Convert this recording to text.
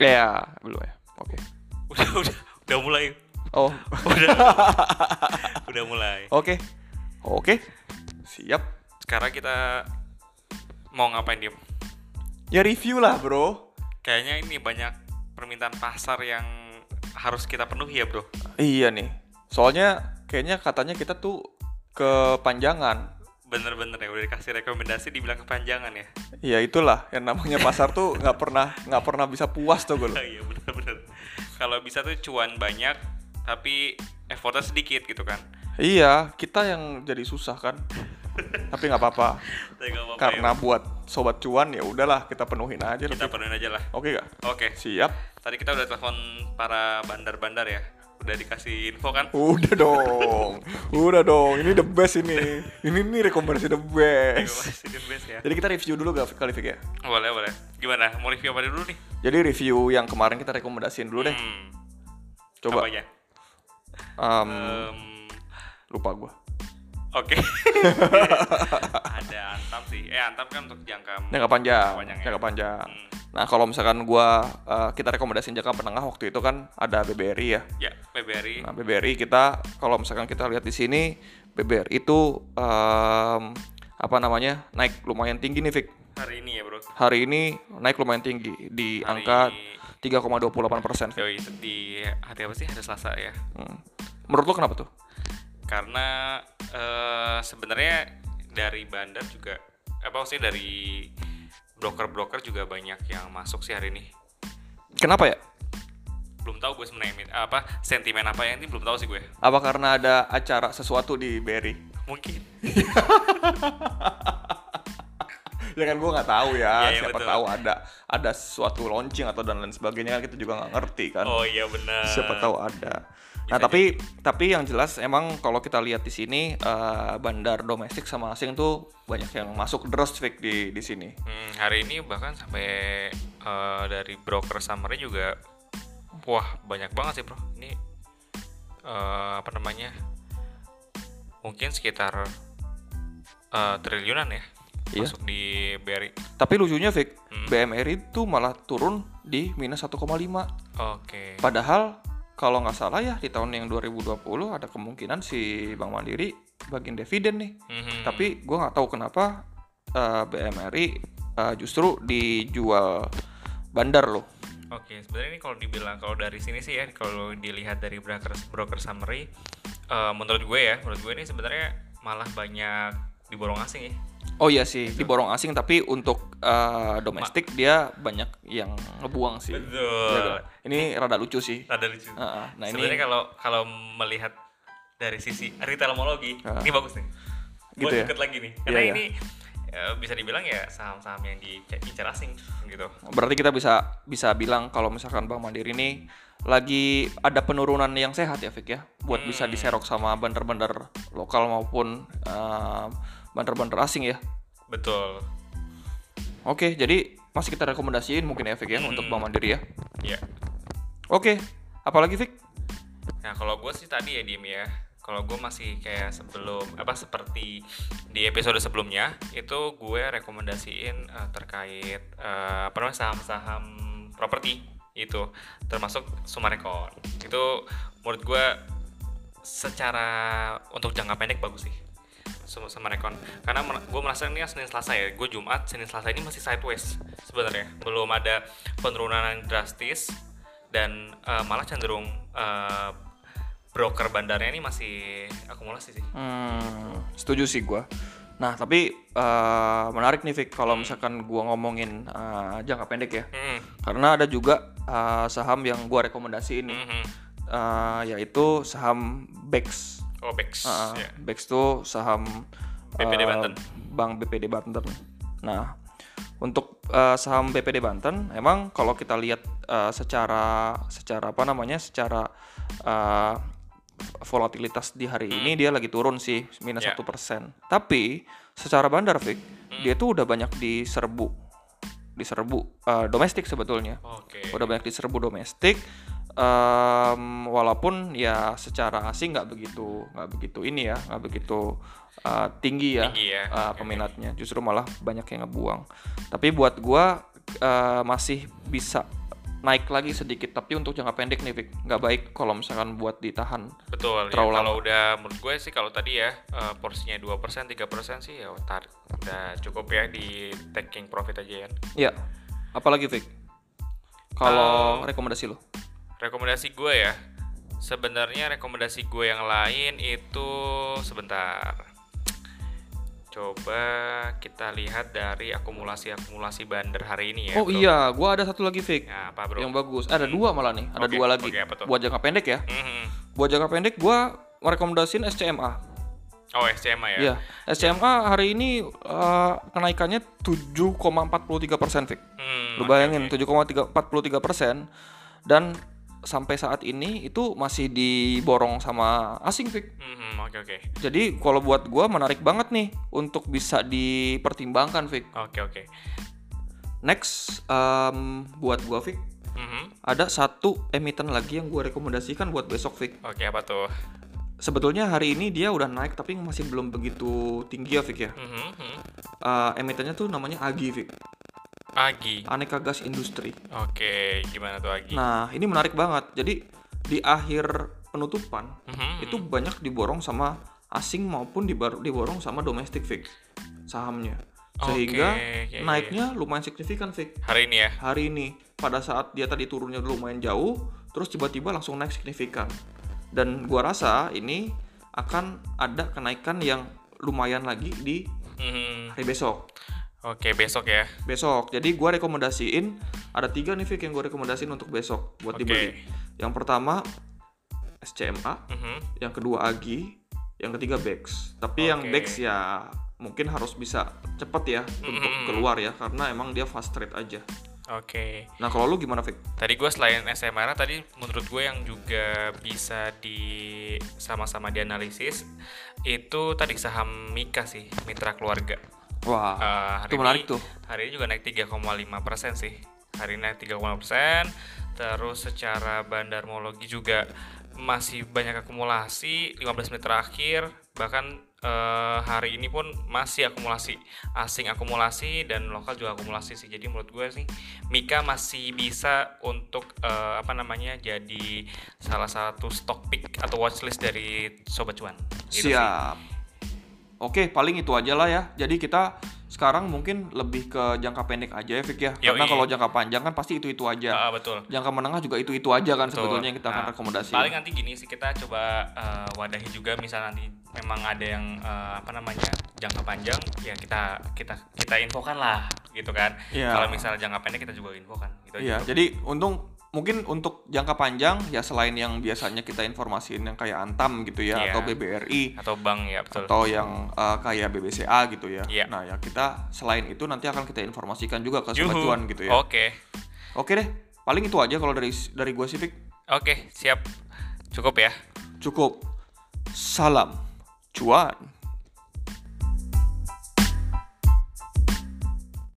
Ya, belum ya. Oke. Udah udah udah mulai. Oh, Udah. udah mulai. oke. Oke. Siap. Sekarang kita mau ngapain Dim? Ya review lah, Bro. Kayaknya ini banyak permintaan pasar yang harus kita penuhi ya, Bro. Iya nih. Soalnya kayaknya katanya kita tuh kepanjangan. Bener-bener ya udah dikasih rekomendasi dibilang kepanjangan ya. Ya itulah yang namanya pasar tuh nggak pernah nggak pernah bisa puas tuh gue. Iya bener-bener. Kalau bisa tuh cuan banyak tapi effortnya sedikit gitu kan. Iya, kita yang jadi susah kan. Tapi nggak apa-apa. Karena ya. buat sobat cuan ya udahlah kita penuhin aja. kita Rafik. penuhin aja lah. Oke gak? Oke. Siap. Tadi kita udah telepon para bandar-bandar ya. Udah dikasih info kan? Udah dong. Udah dong. Ini the best ini. Ini nih rekomendasi the best. The best ya. Jadi kita review dulu gak kali ya? Boleh, boleh. Gimana? Mau review apa dulu nih? Jadi review yang kemarin kita rekomendasiin dulu deh. Hmm, Coba. apanya? Em, Em, lupa gua. Oke. Ada Antam sih. Eh Antam kan untuk jangka Jangka panjang. panjang ya. Jangka panjang. Hmm. Nah kalau misalkan gua eh, kita rekomendasiin jangka menengah waktu itu kan ada BBRI ya. Ya, PBRI. Nah BBRI kita kalau misalkan kita lihat di sini BBRI itu em, apa namanya naik lumayan tinggi nih Fik. Hari ini ya, Bro. Hari ini naik lumayan tinggi di Hari- angka 3,28 persen. Yoi, di hari apa sih? Hari Selasa ya. Hmm. Menurut lo kenapa tuh? Karena eh, sebenarnya dari bandar juga apa maksudnya dari broker-broker juga banyak yang masuk sih hari ini. Kenapa ya? Belum tahu gue sebenarnya apa sentimen apa yang ini belum tahu sih gue. Apa karena ada acara sesuatu di BRI? Mungkin. ya kan gue nggak tahu ya. Iya, iya, Siapa betul. tahu ada ada suatu launching atau dan lain sebagainya kan kita juga nggak ngerti kan. Oh iya benar. Siapa tahu ada. Nah Bisa tapi tapi yang jelas emang kalau kita lihat di sini eh, bandar domestik sama asing tuh banyak yang masuk deros Fik, di di sini. Hmm, hari ini bahkan sampai eh, dari broker summary juga wah banyak banget sih bro ini eh, apa namanya mungkin sekitar eh, triliunan ya Iya. masuk di BRI Tapi lucunya Fik, Hmm. BMRI itu malah turun di minus 1,5. oke Padahal kalau nggak salah ya di tahun yang 2020 ada kemungkinan si Bank Mandiri bagian dividen nih. Mhm. Tapi gue nggak tahu kenapa eh, BMRI eh, justru dijual bandar loh. Oke, sebenarnya ini kalau dibilang kalau dari sini sih ya, kalau dilihat dari broker broker summary, eh, menurut gue ya, menurut gue ini sebenarnya malah banyak diborong asing ya. Oh iya sih, diborong asing tapi untuk eh, domestik dia banyak yang ngebuang sih. Betul. Iya nggak? Ini rada lucu sih. Rada lucu. Heeh, nah ini sebenarnya kalau kalau melihat dari sisi retailmologi, Ah. ini bagus nih. Gitu Buat ya? lagi nih, karena Iya, iya. ini eh, bisa dibilang ya saham-saham yang diincar asing gitu. Berarti kita bisa bisa bilang kalau misalkan Bank Mandiri ini lagi ada penurunan yang sehat ya Fik ya buat bisa Hmm. diserok sama bandar-bandar lokal maupun eh, bandar-bandar asing ya. Betul. Oke, jadi masih kita rekomendasiin mungkin ya Fik ya untuk Hmm. Bank Mandiri ya. Ya. Oke, apalagi Fik? Nah kalau gue sih tadi ya diem ya. Kalau gue masih kayak sebelum apa seperti di episode sebelumnya itu gue rekomendasiin eh, terkait eh, apa namanya saham-saham properti itu termasuk Sumarekon itu menurut gue secara untuk jangka pendek bagus sih Sum- Sumarekon karena gue merasa ini Senin Selasa ya gue Jumat Senin Selasa ini masih sideways sebenarnya belum ada penurunan yang drastis dan eh, malah cenderung eh, broker bandarnya ini masih akumulasi sih Hmm, setuju sih gua. Nah, tapi eh, menarik nih Fik kalau misalkan gua ngomongin eh, jangka pendek ya. Hmm, Karena ada juga eh, saham yang gua rekomendasiin nih. mhm. eh, yaitu saham BEX. Oh Bex Uh, ya. BEX itu saham BPD eh, Banten. Bank BPD Banten. Nah, untuk eh, saham BPD Banten, emang kalau kita lihat eh, secara secara apa namanya, secara eh, volatilitas di hari ini dia lagi turun sih minus Hmm. Ya. satu persen. Tapi secara bandar Fik, Hmm. dia tuh udah banyak diserbu, diserbu eh, domestik sebetulnya oke udah banyak diserbu domestik Em, walaupun ya secara asing nggak begitu nggak begitu ini ya nggak begitu eh, tinggi ya, Tinggi ya, oke. peminatnya. Justru malah banyak yang ngebuang. Tapi buat gua eh, masih bisa naik lagi sedikit. Tapi untuk jangka pendek nih Vic nggak baik kalau misalkan buat ditahan Betul. Ya, kalau udah menurut gue sih kalau tadi ya eh, porsinya 2%, 3% sih ya tar, udah cukup ya di taking profit aja ya. ya apalagi Vic? Kalau rekomendasi lo Rekomendasi gue ya. Sebenarnya rekomendasi gue yang lain itu sebentar. Coba kita lihat dari akumulasi-akumulasi bandar hari ini ya. oh bro. iya gua ada satu lagi Vic Ya, apa bro? yang bagus ada dua malah nih ada Oke, dua lagi tuh? buat jangka pendek ya Mhm. buat jangka pendek gua merekomendasiin SCMA Oh SCMA ya? Iya, SCMA hari ini eh, kenaikannya 7,43 persen, Vic. Hmm, Lu bayangin 7,43 persen dan sampai saat ini itu masih diborong sama asing, Vic. mhm, Oke oke. Jadi kalau buat gua menarik banget nih untuk bisa dipertimbangkan, Vic. Oke oke. Next em, buat gua, Vic, Mhm. ada satu emiten lagi yang gua rekomendasikan buat besok, Vic. Oke apa tuh? Sebetulnya hari ini dia udah naik tapi masih belum begitu tinggi ya, Vic ya. Mhm, mhm. Eh, emitennya tuh namanya Agi, Vic. Agi. Aneka Gas Industri. Oke, gimana tuh Agi? Nah, ini menarik banget. Jadi di akhir penutupan Mhm, itu banyak diborong sama asing maupun diborong sama domestik Vic sahamnya. Sehingga Oke, iya, iya. naiknya lumayan signifikan Vic. Hari ini ya? Hari ini pada saat dia tadi turunnya lumayan jauh, terus tiba-tiba langsung naik signifikan. Dan gua rasa ini akan ada kenaikan yang lumayan lagi di Mhm. hari besok. Oke, besok ya. besok. Jadi gua rekomendasiin ada tiga nih Vic yang gue rekomendasiin untuk besok buat Oke. dibeli. Yang pertama SCMA, Mhm. yang kedua Agi, yang ketiga Bex. Tapi yang Oke. Bex ya mungkin harus bisa cepet ya untuk Mm-mm. keluar ya karena emang dia fast trade aja. Oke. Nah kalau lu gimana Vic? Tadi gue selain SMR tadi menurut gue yang juga bisa di sama-sama dianalisis itu tadi saham Mika sih, mitra keluarga. Wah, Eh, hari itu menarik ini, tuh. Hari ini juga naik 3,5 persen sih. Hari ini naik 3,5 persen. Terus secara bandarmologi juga masih banyak akumulasi 15 menit terakhir. Bahkan eh, hari ini pun masih akumulasi asing akumulasi dan lokal juga akumulasi sih. Jadi menurut gue sih Mika masih bisa untuk eh, apa namanya jadi salah satu stock pick atau watchlist dari sobat cuan. Gitu sih. Oke, paling itu aja lah ya. Jadi kita sekarang mungkin lebih ke jangka pendek aja ya, Vic ya. Karena Yoi. kalau jangka panjang kan pasti itu-itu aja. Ah, betul. Jangka menengah juga itu-itu aja kan Betul. sebetulnya yang kita akan Nah, rekomendasi. Paling nanti gini sih kita coba eh, wadahi juga misal nanti memang ada yang eh, apa namanya jangka panjang ya kita kita kita infokan lah gitu kan. Iya. Kalau misal jangka pendek kita juga infokan gitu Iya, aja. jadi untung mungkin untuk jangka panjang ya selain yang biasanya kita informasiin yang kayak Antam gitu ya Iya. atau BBRI Atau bank ya betul. atau yang uh, kayak BBCA gitu ya. Iya. Nah, ya kita selain itu nanti akan kita informasikan juga ke sobat cuan gitu ya. Oke. Oke deh, paling itu aja kalau dari dari gua sih. Oke, siap. Cukup ya. Cukup. Salam cuan.